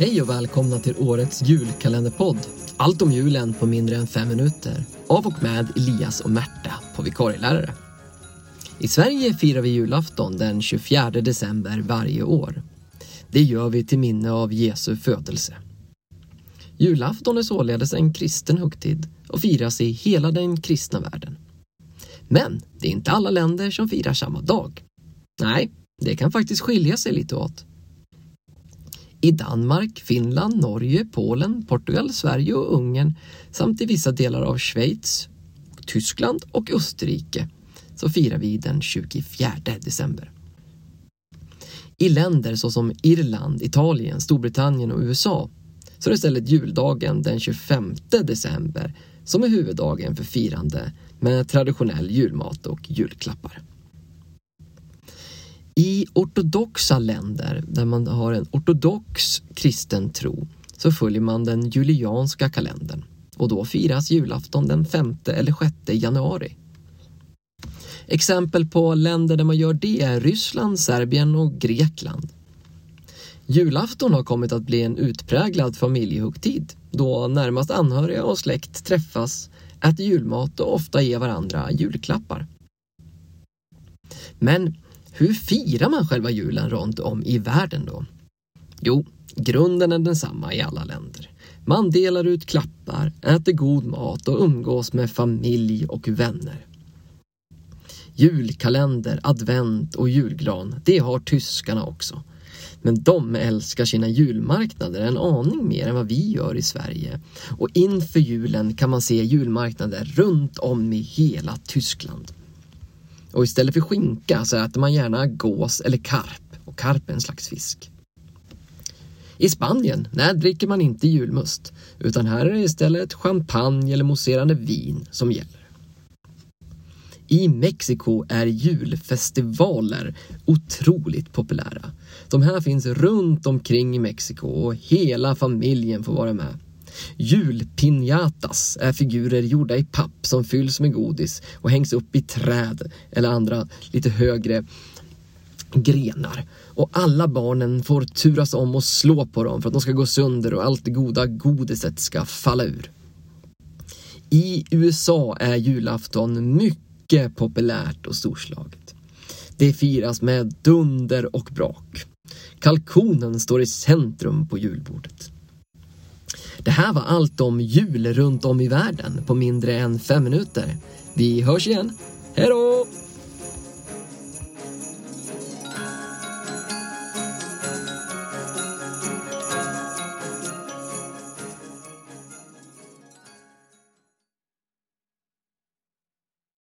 Hej och välkomna till årets julkalenderpodd. Allt om julen på mindre än fem minuter. Av och med Elias och Märta på vikarielärare. I Sverige firar vi julafton den 24 december varje år. Det gör vi till minne av Jesu födelse. Julafton är således en kristen högtid och firas i hela den kristna världen. Men det är inte alla länder som firar samma dag. Nej, det kan faktiskt skilja sig lite åt. I Danmark, Finland, Norge, Polen, Portugal, Sverige och Ungern samt i vissa delar av Schweiz, Tyskland och Österrike så firar vi den 24 december. I länder såsom Irland, Italien, Storbritannien och USA så är det istället juldagen den 25 december som är huvuddagen för firande med traditionell julmat och julklappar. I ortodoxa länder där man har en ortodox kristen tro så följer man den julianska kalendern och då firas julafton den 5 eller 6 januari. Exempel på länder där man gör det är Ryssland, Serbien och Grekland. Julafton har kommit att bli en utpräglad familjehögtid då närmast anhöriga och släkt träffas, äter julmat och ofta ger varandra julklappar. Men hur firar man själva julen runt om i världen då? Jo, grunden är densamma i alla länder. Man delar ut klappar, äter god mat och umgås med familj och vänner. Julkalender, advent och julgran, det har tyskarna också. Men de älskar sina julmarknader en aning mer än vad vi gör i Sverige. Och inför julen kan man se julmarknader runt om i hela Tyskland. Och istället för skinka så äter man gärna gås eller karp. Och karp är en slags fisk. I Spanien, där dricker man inte julmust. Utan här är det istället champagne eller mousserande vin som gäller. I Mexiko är julfestivaler otroligt populära. De här finns runt omkring i Mexiko och hela familjen får vara med. Julpinjatas är figurer gjorda i papp som fylls med godis och hängs upp i träd eller andra lite högre grenar. Och alla barnen får turas om och slå på dem för att de ska gå sönder och allt det goda godiset ska falla ur. I USA är julafton mycket populärt och storslaget. Det firas med dunder och brak. Kalkonen står i centrum på julbordet. Det här var allt om jul runt om i världen på mindre än fem minuter. Vi hörs igen. Hej då!